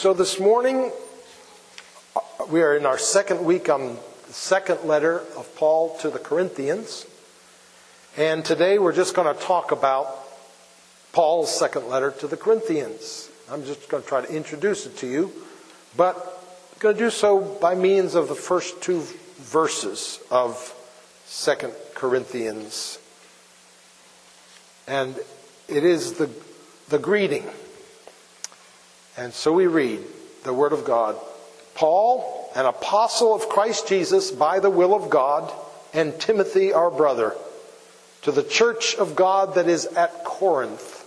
So this morning, we are in our second week on the second letter of Paul to the Corinthians. And today we're just going to talk about Paul's second letter to the Corinthians. I'm just going to try to introduce it to you, but I'm going to do so by means of the first two verses of Second Corinthians. And it is the, the greeting. And so we read the Word of God. Paul, an apostle of Christ Jesus by the will of God, and Timothy, our brother, to the church of God that is at Corinth,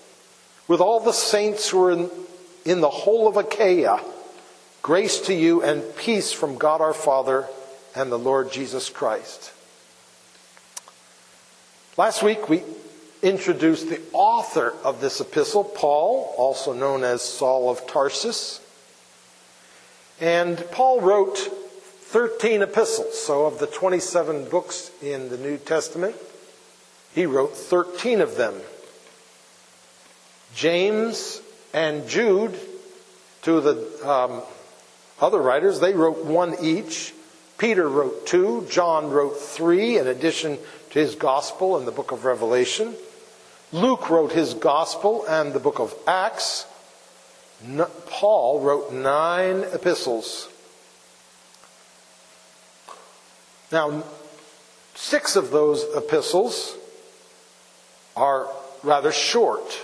with all the saints who are in, in the whole of Achaia, grace to you and peace from God our Father and the Lord Jesus Christ. Last week we introduced the author of this epistle, Paul, also known as Saul of Tarsus. And Paul wrote 13 epistles. So, of the 27 books in the New Testament, he wrote 13 of them. James and Jude, two of the um, other writers, they wrote one each. Peter wrote two. John wrote three, in addition to his gospel in the book of Revelation. Luke wrote his gospel and the book of Acts. Paul wrote nine epistles. Now, six of those epistles are rather short.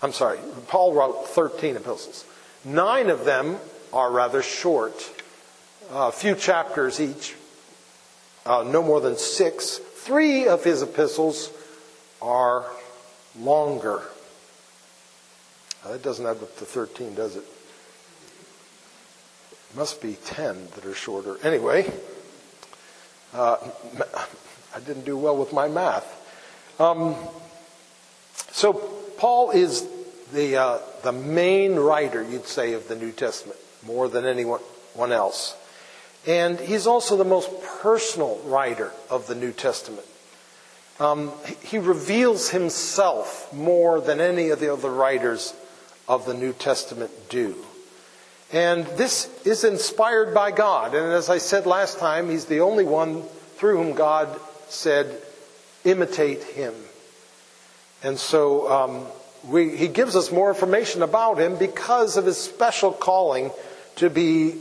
I'm sorry, Paul wrote 13 epistles. Nine of them are rather short, a few chapters each, uh, no more than six. Three of his epistles are longer. Now, that doesn't add up to 13, does it? it must be 10 that are shorter. Anyway, uh, I didn't do well with my math. Um, so, Paul is the, uh, the main writer, you'd say, of the New Testament, more than anyone else. And he's also the most personal writer of the New Testament. Um, he reveals himself more than any of the other writers of the New Testament do. And this is inspired by God. And as I said last time, he's the only one through whom God said, imitate him. And so um, we, he gives us more information about him because of his special calling to be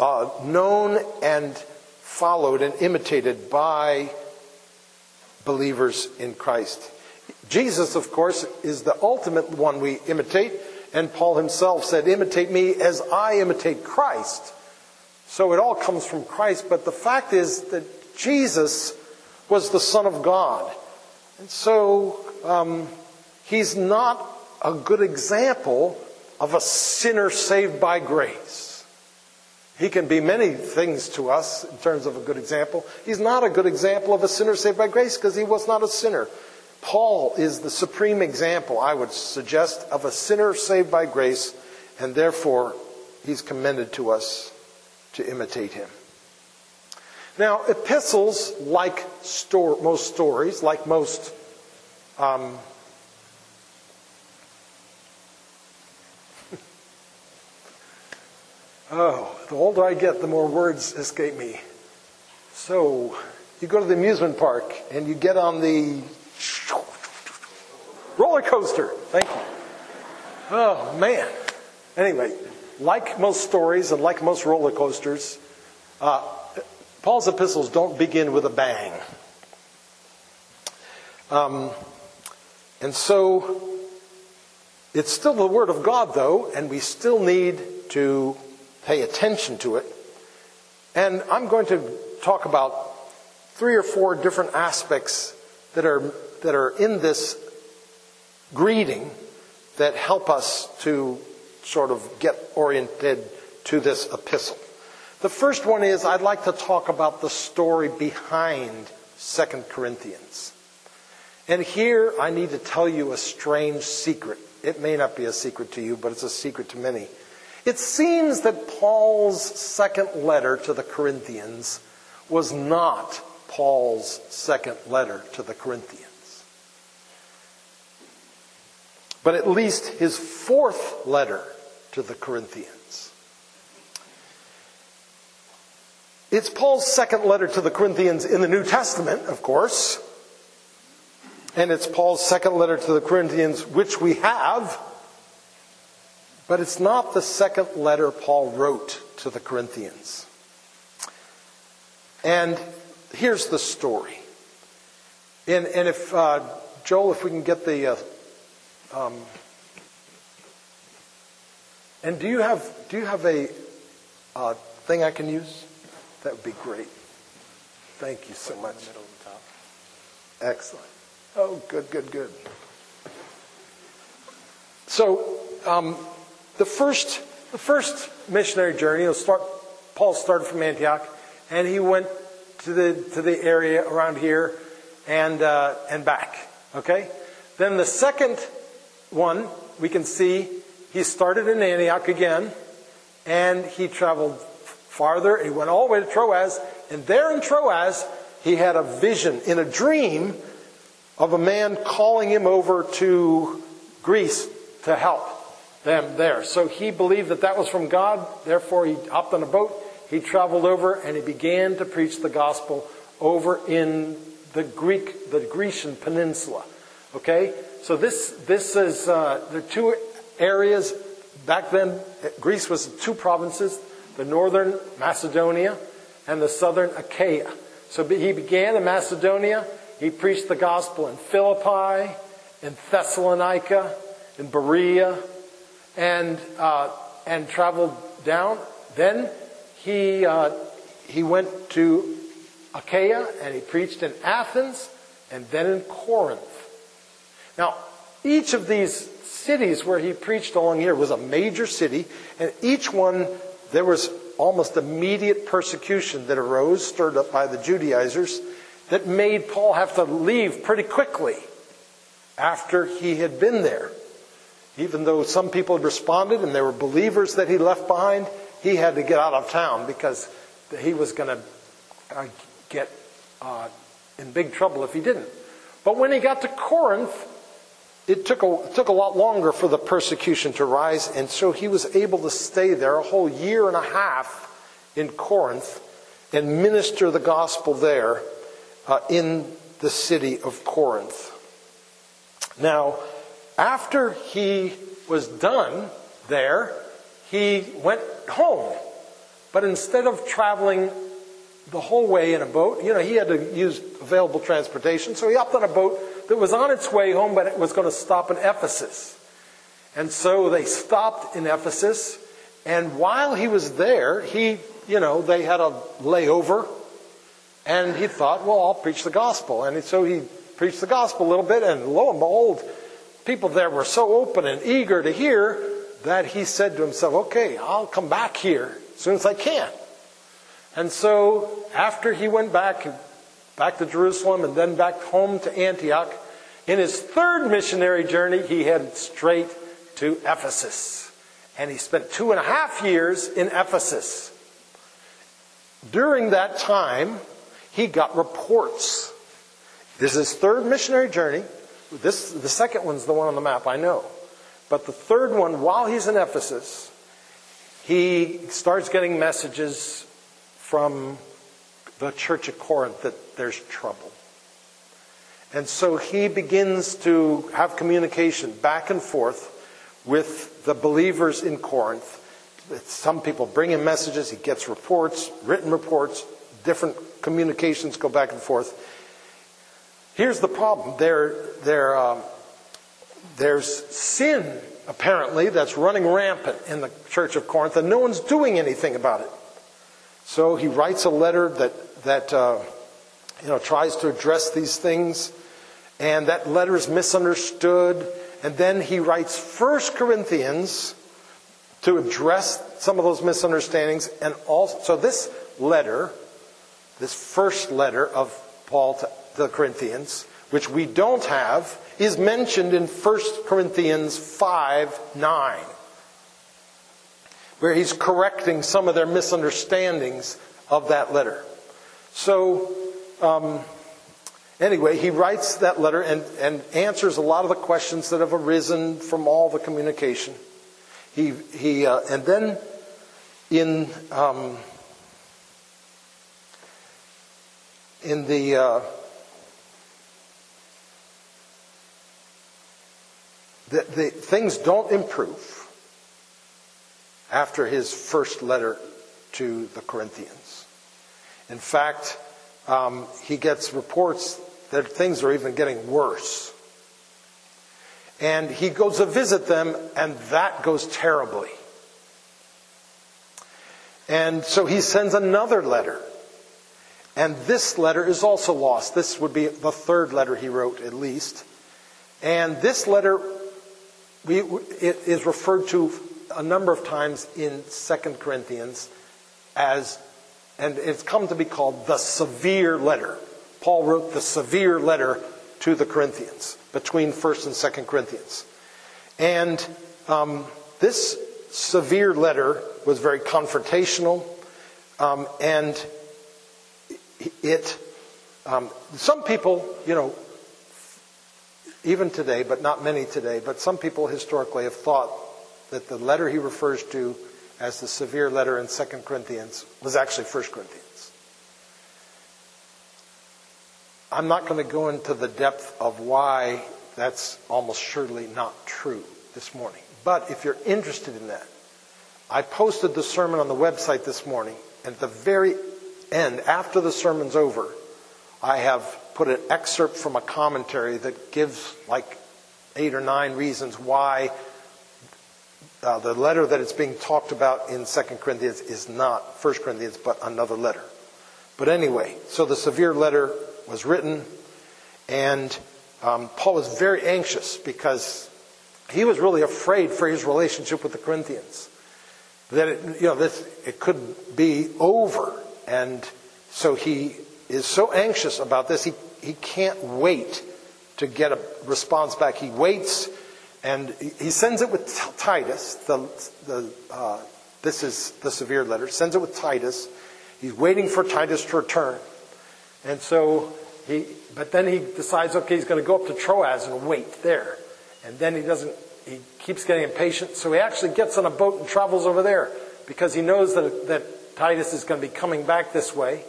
uh, known and followed and imitated by believers in Christ. Jesus, of course, is the ultimate one we imitate, and Paul himself said, Imitate me as I imitate Christ. So it all comes from Christ, but the fact is that Jesus was the Son of God. And so um, he's not a good example of a sinner saved by grace. He can be many things to us in terms of a good example. He's not a good example of a sinner saved by grace because he was not a sinner. Paul is the supreme example, I would suggest, of a sinner saved by grace, and therefore he's commended to us to imitate him. Now, epistles, like most stories, like most um, Oh, the older I get, the more words escape me. So, you go to the amusement park and you get on the roller coaster. Thank you. Oh, man. Anyway, like most stories and like most roller coasters, uh, Paul's epistles don't begin with a bang. Um, and so, it's still the Word of God, though, and we still need to pay attention to it. And I'm going to talk about three or four different aspects that are, that are in this greeting that help us to sort of get oriented to this epistle. The first one is I'd like to talk about the story behind Second Corinthians. And here I need to tell you a strange secret. It may not be a secret to you, but it's a secret to many. It seems that Paul's second letter to the Corinthians was not Paul's second letter to the Corinthians. But at least his fourth letter to the Corinthians. It's Paul's second letter to the Corinthians in the New Testament, of course. And it's Paul's second letter to the Corinthians, which we have. But it's not the second letter Paul wrote to the Corinthians. And here's the story. And, and if, uh, Joel, if we can get the. Uh, um, and do you have do you have a uh, thing I can use? That would be great. Thank you so much. Excellent. Oh, good, good, good. So, um, the first the first missionary journey, start, Paul started from Antioch, and he went to the to the area around here and uh, and back. Okay. Then the second one we can see he started in Antioch again, and he traveled farther. He went all the way to Troas, and there in Troas, he had a vision in a dream of a man calling him over to Greece to help them there. So he believed that that was from God. Therefore, he hopped on a boat. He traveled over and he began to preach the gospel over in the Greek, the Grecian peninsula. Okay, so this this is uh, the two areas. Back then, Greece was two provinces: the northern Macedonia and the southern Achaia. So he began in Macedonia. He preached the gospel in Philippi, in Thessalonica, in Berea, and uh, and traveled down. Then he uh, he went to Achaia and he preached in Athens and then in Corinth. Now, each of these cities where he preached along here was a major city, and each one there was almost immediate persecution that arose, stirred up by the Judaizers, that made Paul have to leave pretty quickly after he had been there. Even though some people had responded and there were believers that he left behind, he had to get out of town because he was going to uh, get uh, in big trouble if he didn't. But when he got to Corinth, it took a, it took a lot longer for the persecution to rise, and so he was able to stay there a whole year and a half in Corinth and minister the gospel there uh, in the city of Corinth. Now, after he was done there, he went home. But instead of traveling the whole way in a boat, you know, he had to use available transportation, so he hopped on a boat that was on its way home, but it was going to stop in Ephesus. And so they stopped in Ephesus, and while he was there, he, you know, they had a layover, and he thought, well, I'll preach the gospel. And so he preached the gospel a little bit, and lo and behold, people there were so open and eager to hear that he said to himself, okay, I'll come back here as soon as I can. And so after he went back, back to Jerusalem and then back home to Antioch. In his third missionary journey, he headed straight to Ephesus. And he spent two and a half years in Ephesus. During that time, he got reports. This is his third missionary journey. This, the second one's the one on the map, I know. But the third one, while he's in Ephesus, he starts getting messages from the church at Corinth that there's trouble. And so he begins to have communication back and forth with the believers in Corinth. Some people bring him messages, he gets reports, written reports, different communications go back and forth. Here's the problem there, there, um, there's sin, apparently, that's running rampant in the church of Corinth, and no one's doing anything about it. So he writes a letter that that uh, you know tries to address these things, and that letter is misunderstood. And then he writes First Corinthians to address some of those misunderstandings, and also so this letter, this first letter of Paul to the Corinthians, which we don't have, is mentioned in 1 Corinthians 5 9, where he's correcting some of their misunderstandings of that letter. So, um, anyway, he writes that letter and, and answers a lot of the questions that have arisen from all the communication. He, he, uh, and then in, um, in the, uh, the, the things don't improve after his first letter to the Corinthians. In fact, um, he gets reports that things are even getting worse. And he goes to visit them, and that goes terribly. And so he sends another letter. And this letter is also lost. This would be the third letter he wrote, at least. And this letter we, it is referred to a number of times in 2 Corinthians as, and it's come to be called the severe letter. Paul wrote the severe letter to the Corinthians between 1st and 2nd Corinthians. And um, this severe letter was very confrontational, um, and it, um, some people, you know, even today, but not many today, but some people historically have thought that the letter he refers to as the severe letter in 2 Corinthians was actually 1 Corinthians. I'm not going to go into the depth of why that's almost surely not true this morning. But if you're interested in that, I posted the sermon on the website this morning, and at the very end, after the sermon's over, I have put an excerpt from a commentary that gives like eight or nine reasons why uh, the letter that it's being talked about in 2 Corinthians is not 1 Corinthians, but another letter. But anyway, so the severe letter was written, and um, Paul was very anxious because he was really afraid for his relationship with the Corinthians. That it, you know, this, it could be over. And so he is so anxious about this, he, he can't wait to get a response back. He waits and he sends it with Titus. The, the, uh, this is the severe letter. Sends it with Titus. He's waiting for Titus to return. And so he, but then he decides, okay, he's going to go up to Troas and wait there. And then he doesn't, he keeps getting impatient. So he actually gets on a boat and travels over there because he knows that, that Titus is going to be coming back this way.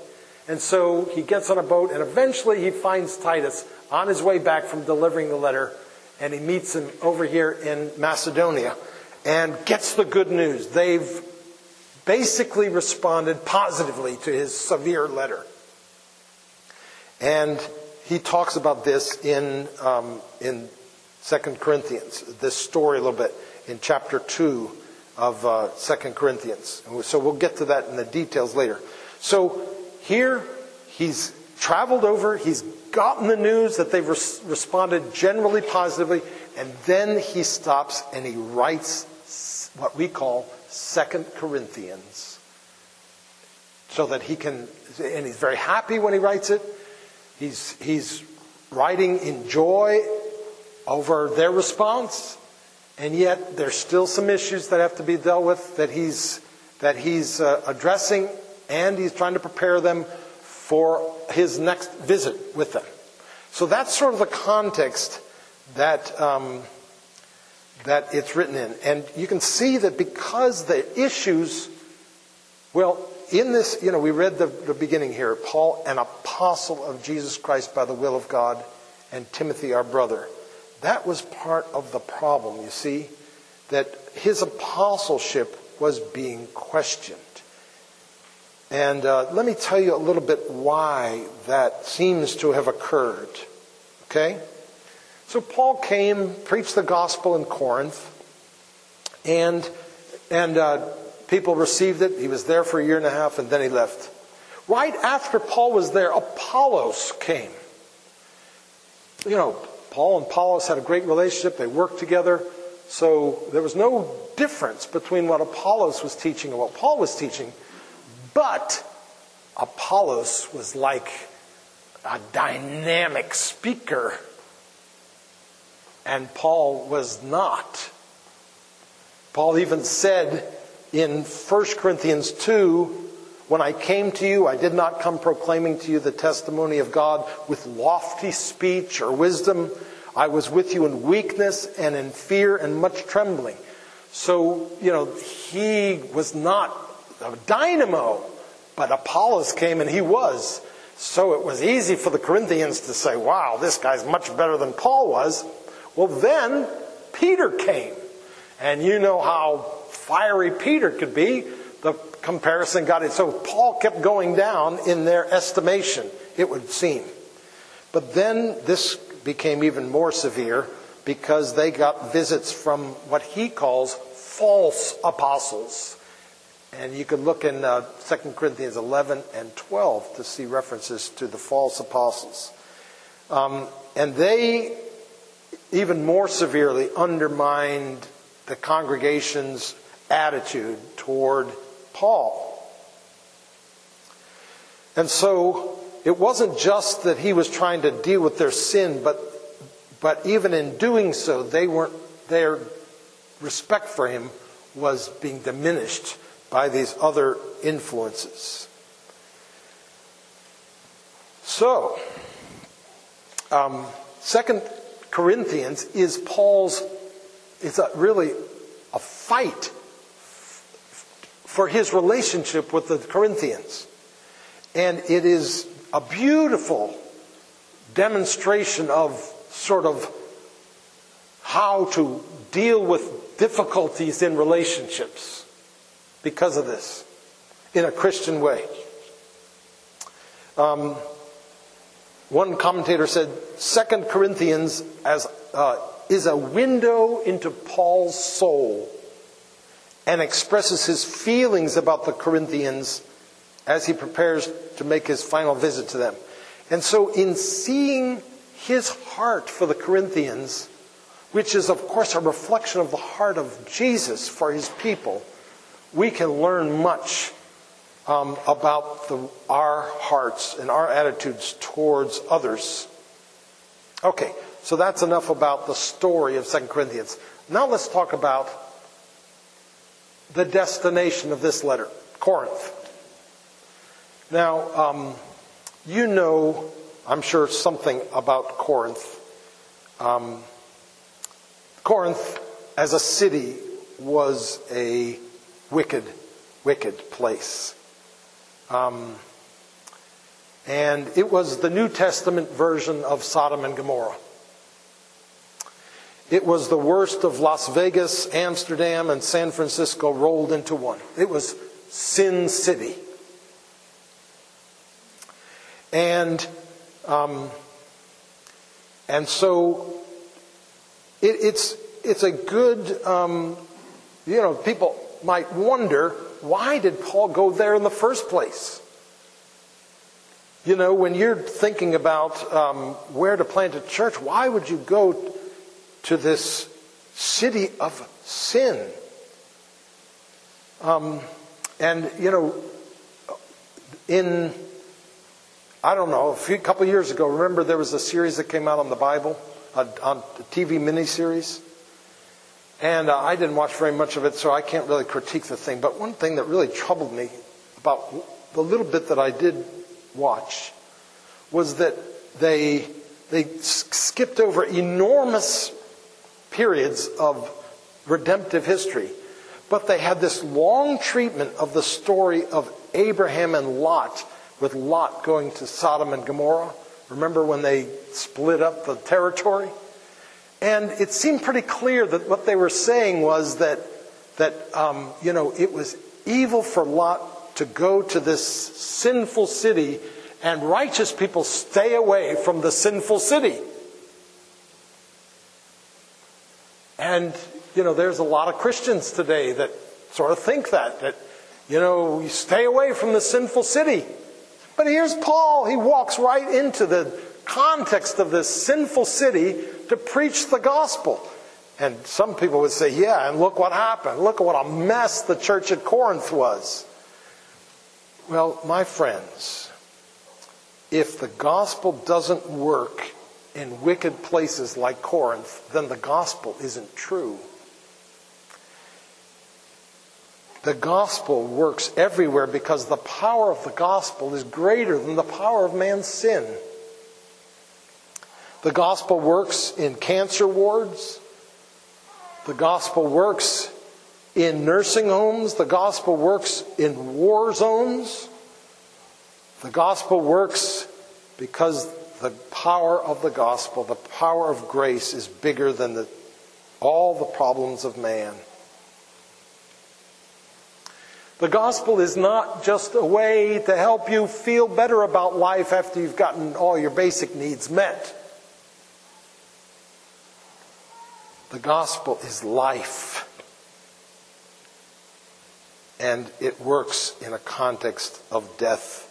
And so he gets on a boat and eventually he finds Titus on his way back from delivering the letter and he meets him over here in Macedonia and gets the good news. They've basically responded positively to his severe letter. And he talks about this in, um, in 2 Corinthians, this story a little bit, in chapter 2 of uh, 2 Corinthians. So we'll get to that in the details later. So here, he's traveled over, he's gotten the news that they've res- responded generally positively, and then he stops and he writes what we call Second Corinthians. So that he can, and he's very happy when he writes it. He's, he's writing in joy over their response, and yet there's still some issues that have to be dealt with that he's, that he's uh, addressing, and he's trying to prepare them for his next visit with them. So that's sort of the context that, um, that it's written in. And you can see that because the issues, well, in this, you know, we read the, the beginning here Paul, an apostle of Jesus Christ by the will of God, and Timothy, our brother. That was part of the problem, you see, that his apostleship was being questioned. And uh, let me tell you a little bit why that seems to have occurred. Okay? So Paul came, preached the gospel in Corinth, and, and uh, people received it. He was there for a year and a half, and then he left. Right after Paul was there, Apollos came. You know, Paul and Apollos had a great relationship. They worked together. So there was no difference between what Apollos was teaching and what Paul was teaching. But Apollos was like a dynamic speaker, and Paul was not. Paul even said in 1 Corinthians 2 When I came to you, I did not come proclaiming to you the testimony of God with lofty speech or wisdom. I was with you in weakness and in fear and much trembling. So, you know, he was not a dynamo, but Apollos came and he was. So it was easy for the Corinthians to say, wow, this guy's much better than Paul was. Well, then Peter came. And you know how fiery Peter could be. The comparison got it. So Paul kept going down in their estimation, it would seem. But then this became even more severe because they got visits from what he calls false apostles. And you could look in uh, 2 Corinthians 11 and 12 to see references to the false apostles. Um, and they even more severely undermined the congregation's attitude toward Paul. And so it wasn't just that he was trying to deal with their sin, but, but even in doing so, they weren't, their respect for him was being diminished by these other influences. So, um, Second Corinthians is Paul's. It's a, really a fight for his relationship with the Corinthians, and it is a beautiful demonstration of sort of how to deal with difficulties in relationships because of this in a Christian way. Um, one commentator said, Second Corinthians as, uh, is a window into Paul's soul and expresses his feelings about the Corinthians as he prepares to make his final visit to them. And so, in seeing his heart for the Corinthians, which is, of course, a reflection of the heart of Jesus for his people, we can learn much um, about the, our hearts and our attitudes towards others. Okay, so that's enough about the story of 2 Corinthians. Now let's talk about the destination of this letter Corinth. Now, um, you know, I'm sure, something about Corinth. Um, Corinth, as a city, was a wicked, wicked place. Um, and it was the New Testament version of Sodom and Gomorrah. It was the worst of Las Vegas, Amsterdam, and San Francisco rolled into one. It was Sin City. And, um, and so it, it's, it's a good, um, you know, people might wonder why did Paul go there in the first place? You know, when you're thinking about um, where to plant a church, why would you go to this city of sin? Um, and, you know, in, I don't know, a few couple years ago, remember there was a series that came out on the Bible, on a TV miniseries? And uh, I didn't watch very much of it, so I can't really critique the thing. But one thing that really troubled me about the little bit that I did watch was that they, they skipped over enormous periods of redemptive history. But they had this long treatment of the story of Abraham and Lot, with Lot going to Sodom and Gomorrah. Remember when they split up the territory? And it seemed pretty clear that what they were saying was that, that um, you know, it was evil for Lot to go to this sinful city and righteous people stay away from the sinful city. And, you know, there's a lot of Christians today that sort of think that, that, you know, you stay away from the sinful city. But here's Paul. He walks right into the context of this sinful city to preach the gospel. And some people would say, yeah, and look what happened. Look at what a mess the church at Corinth was. Well, my friends, if the gospel doesn't work in wicked places like Corinth, then the gospel isn't true. The gospel works everywhere because the power of the gospel is greater than the power of man's sin. The gospel works in cancer wards. The gospel works in nursing homes. The gospel works in war zones. The gospel works because the power of the gospel, the power of grace, is bigger than the, all the problems of man. The gospel is not just a way to help you feel better about life after you've gotten all your basic needs met. The gospel is life. And it works in a context of death.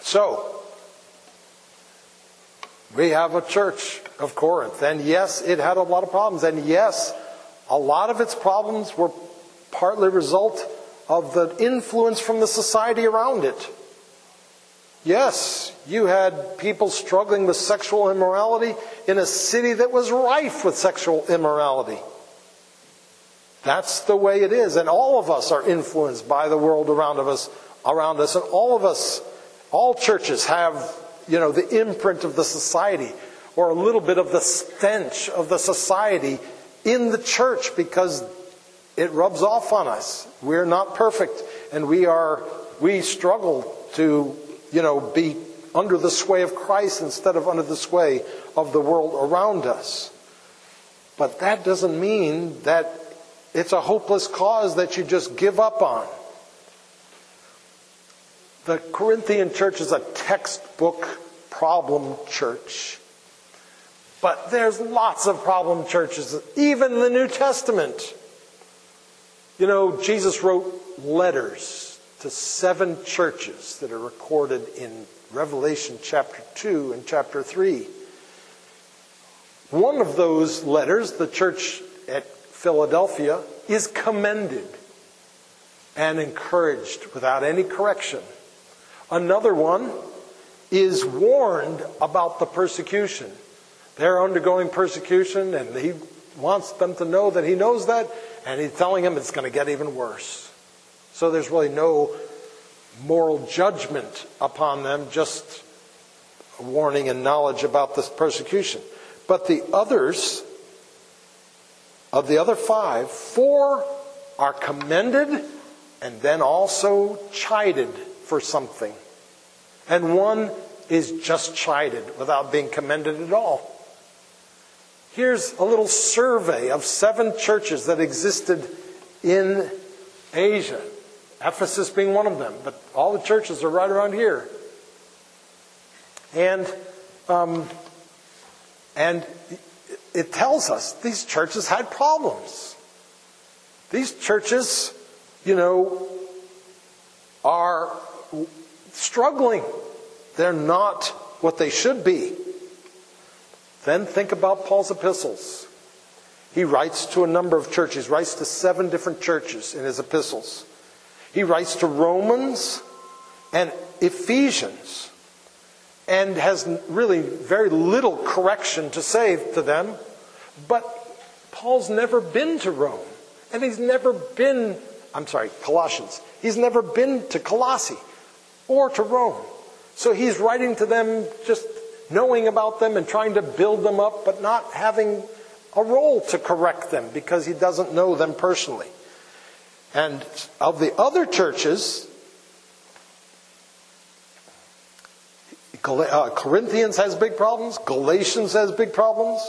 So, we have a church of Corinth, and yes, it had a lot of problems, and yes, a lot of its problems were partly result of the influence from the society around it. Yes, you had people struggling with sexual immorality in a city that was rife with sexual immorality. That's the way it is, and all of us are influenced by the world around us, around us, and all of us, all churches have, you know, the imprint of the society, or a little bit of the stench of the society in the church because it rubs off on us. We're not perfect and we are we struggle to, you know, be under the sway of Christ instead of under the sway of the world around us. But that doesn't mean that it's a hopeless cause that you just give up on. The Corinthian church is a textbook problem church. But there's lots of problem churches, even the New Testament. You know, Jesus wrote letters to seven churches that are recorded in Revelation chapter 2 and chapter 3. One of those letters, the church at Philadelphia, is commended and encouraged without any correction. Another one is warned about the persecution they're undergoing persecution, and he wants them to know that he knows that, and he's telling them it's going to get even worse. So there's really no moral judgment upon them, just warning and knowledge about this persecution. But the others, of the other five, four are commended and then also chided for something. And one is just chided without being commended at all. Here's a little survey of seven churches that existed in Asia, Ephesus being one of them, but all the churches are right around here. And, um, and it tells us these churches had problems. These churches, you know, are struggling. They're not what they should be. Then think about Paul's epistles. He writes to a number of churches, writes to seven different churches in his epistles. He writes to Romans and Ephesians and has really very little correction to say to them. But Paul's never been to Rome. And he's never been, I'm sorry, Colossians. He's never been to Colossae or to Rome. So he's writing to them just knowing about them and trying to build them up, but not having a role to correct them because he doesn't know them personally. And of the other churches, uh, Corinthians has big problems, Galatians has big problems,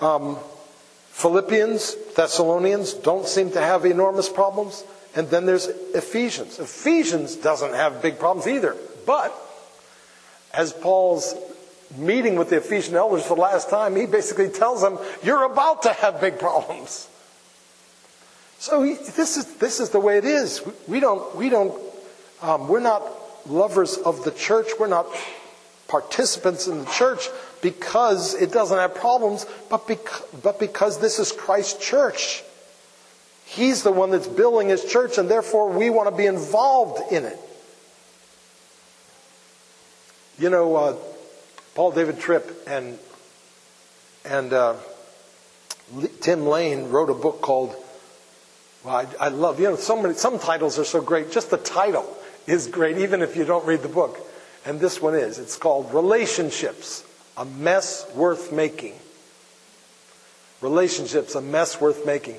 um, Philippians, Thessalonians don't seem to have enormous problems. And then there's Ephesians. Ephesians doesn't have big problems either, but as Paul's meeting with the Ephesian elders for the last time, he basically tells them, You're about to have big problems. So he, this, is, this is the way it is. We don't, we don't, um, we're not lovers of the church. We're not participants in the church because it doesn't have problems, but, bec- but because this is Christ's church. He's the one that's building his church, and therefore we want to be involved in it. You know, uh, Paul David Tripp and and uh, Tim Lane wrote a book called. Well, I, I love you know so many, some titles are so great. Just the title is great, even if you don't read the book. And this one is. It's called Relationships: A Mess Worth Making. relationships a mess worth making.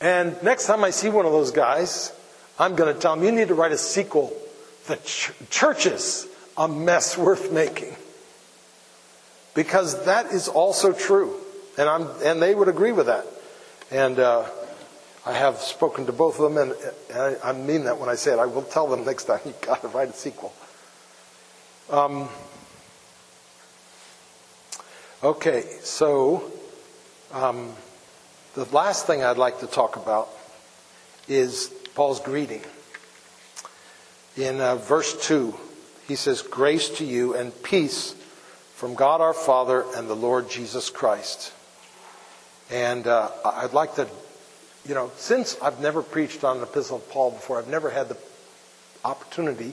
And next time I see one of those guys, I'm going to tell him, you need to write a sequel, The Ch- Churches, a Mess Worth Making. Because that is also true. And, I'm, and they would agree with that. And uh, I have spoken to both of them, and, I, mean that when I say it. I will tell them next time, you've got to write a sequel. Um, okay, so um, the last thing I'd like to talk about is Paul's greeting. In uh, verse 2, he says, Grace to you and peace from God our Father and the Lord Jesus Christ. And uh, I'd like to, you know, since I've never preached on an epistle of Paul before, I've never had the opportunity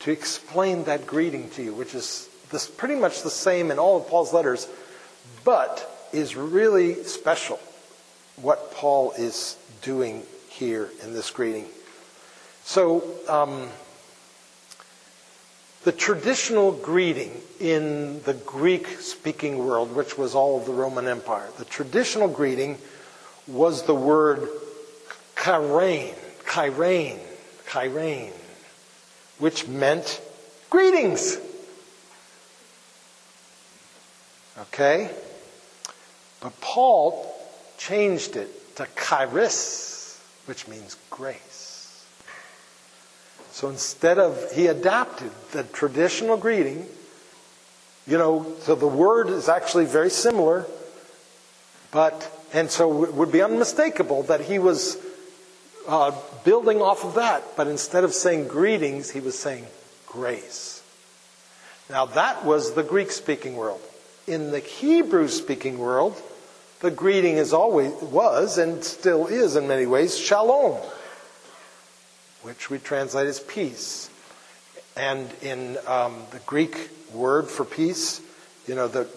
to explain that greeting to you, which is this, pretty much the same in all of Paul's letters, but is really special what Paul is doing here in this greeting. So, um, the traditional greeting in the Greek speaking world, which was all of the Roman Empire, the traditional greeting was the word chairein, chairein, chairein, which meant greetings. Okay? But Paul changed it to charis, which means grace. So instead of, he adapted the traditional greeting, you know, so the word is actually very similar, but, and so it would be unmistakable that he was uh, building off of that, but instead of saying greetings, he was saying grace. Now that was the Greek speaking world. In the Hebrew speaking world, the greeting is always was and still is in many ways shalom, which we translate as peace. And in um, the Greek word for peace, you know, the,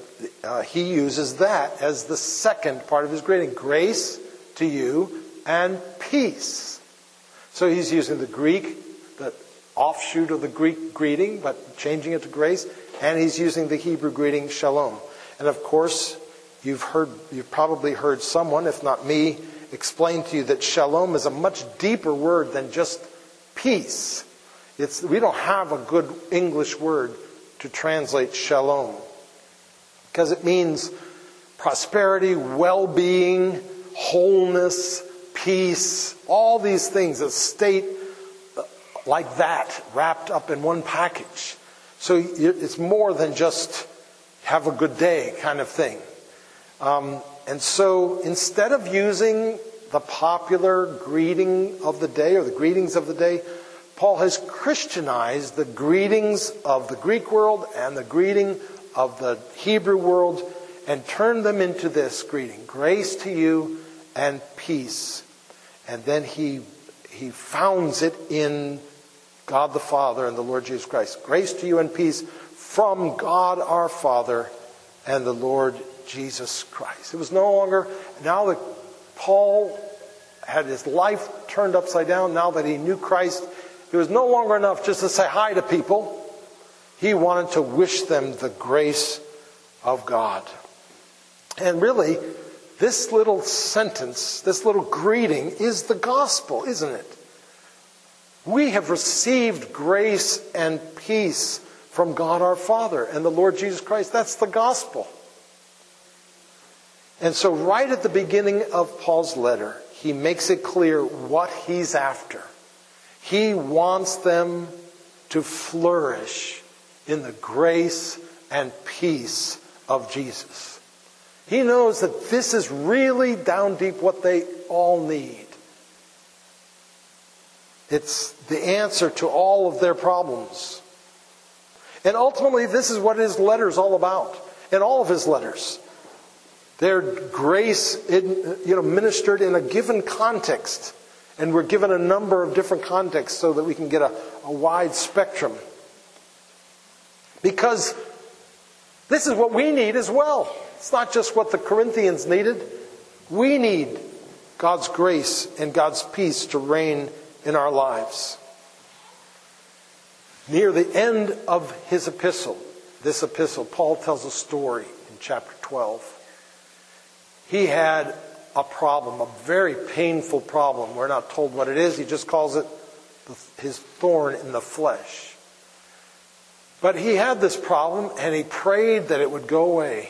uh, he uses that as the second part of his greeting grace to you and peace. So he's using the Greek, the offshoot of the Greek greeting, but changing it to grace, and he's using the Hebrew greeting shalom. And of course, You've heard, you've probably heard someone, if not me, explain to you that shalom is a much deeper word than just peace. It's, we don't have a good English word to translate shalom because it means prosperity, well being, wholeness, peace, all these things, a state like that wrapped up in one package. So it's more than just have a good day kind of thing. Um, and so instead of using the popular greeting of the day or the greetings of the day, Paul has Christianized the greetings of the Greek world and the greeting of the Hebrew world and turned them into this greeting grace to you and peace. And then he, he founds it in God the Father and the Lord Jesus Christ. Grace to you and peace from God our Father and the Lord Jesus Christ. It was no longer, now that Paul had his life turned upside down, now that he knew Christ, it was no longer enough just to say hi to people. He wanted to wish them the grace of God. And really, this little sentence, this little greeting is the gospel, isn't it? We have received grace and peace from God our Father and the Lord Jesus Christ. That's the gospel. And so, right at the beginning of Paul's letter, he makes it clear what he's after. He wants them to flourish in the grace and peace of Jesus. He knows that this is really down deep what they all need. It's the answer to all of their problems. And ultimately, this is what his letter is all about. In all of his letters, their grace, you know, ministered in a given context. And we're given a number of different contexts so that we can get a, a wide spectrum. Because this is what we need as well. It's not just what the Corinthians needed. We need God's grace and God's peace to reign in our lives. Near the end of his epistle, this epistle, Paul tells a story in chapter 12 he had a problem, a very painful problem. We're not told what it is, he just calls it his thorn in the flesh. But he had this problem and he prayed that it would go away.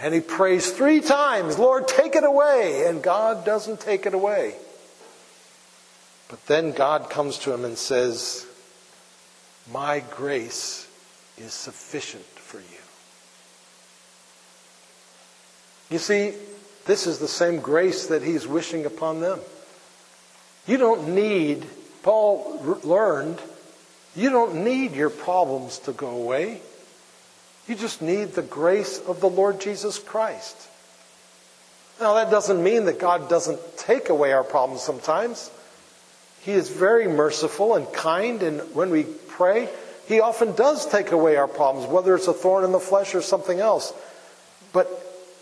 And he prays three times, Lord, take it away. And God doesn't take it away. But then God comes to him and says, My grace is sufficient for you. You see, this is the same grace that he's wishing upon them. You don't need, Paul learned, you don't need your problems to go away. You just need the grace of the Lord Jesus Christ. Now, that doesn't mean that God doesn't take away our problems sometimes. He is very merciful and kind, and when we pray, He often does take away our problems, whether it's a thorn in the flesh or something else. But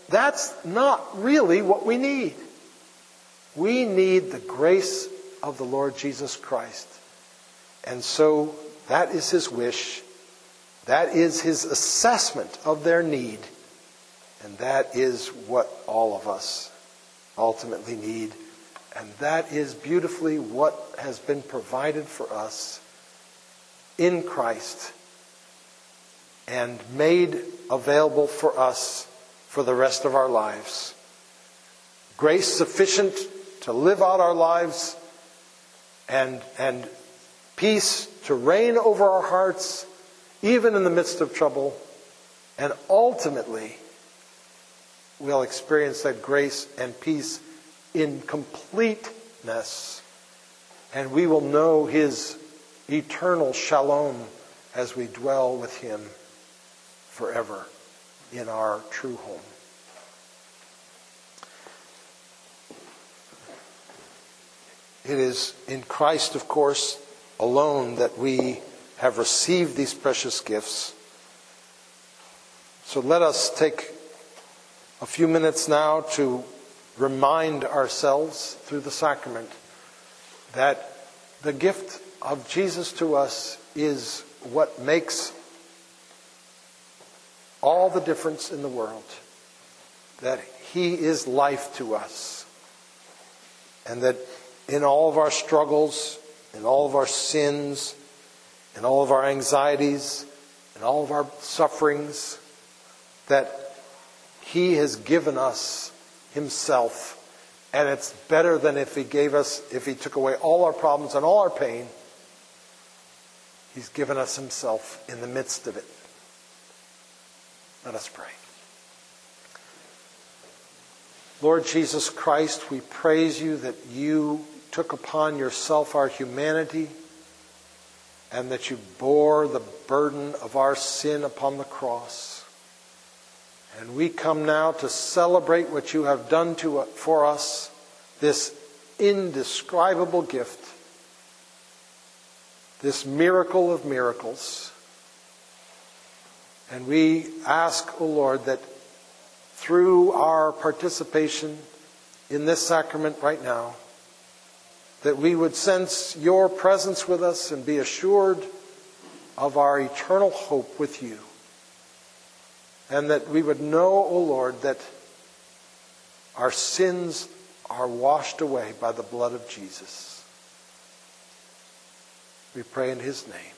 that's not really what we need. We need the grace of the Lord Jesus Christ. And so that is His wish that is his assessment of their need. And that is what all of us ultimately need. And that is beautifully what has been provided for us in Christ and made available for us for the rest of our lives. Grace sufficient to live out our lives and, and peace to reign over our hearts even in the midst of trouble, and ultimately we'll experience that grace and peace in completeness, and we will know His eternal shalom as we dwell with Him forever in our true home. It is in Christ, of course, alone that we have received these precious gifts. So let us take a few minutes now to remind ourselves through the sacrament that the gift of Jesus to us is what makes all the difference in the world. That He is life to us. And that in all of our struggles, in all of our sins, in all of our anxieties, and all of our sufferings, that He has given us Himself. And it's better than if He gave us, if He took away all our problems and all our pain. He's given us Himself in the midst of it. Let us pray. Lord Jesus Christ, we praise you that you took upon yourself our humanity and that you bore the burden of our sin upon the cross. And we come now to celebrate what you have done to, for us, this indescribable gift, this miracle of miracles. And we ask, O oh Lord, that through our participation in this sacrament right now, that we would sense your presence with us and be assured of our eternal hope with you. And that we would know, O oh Lord, that our sins are washed away by the blood of Jesus. We pray in his name.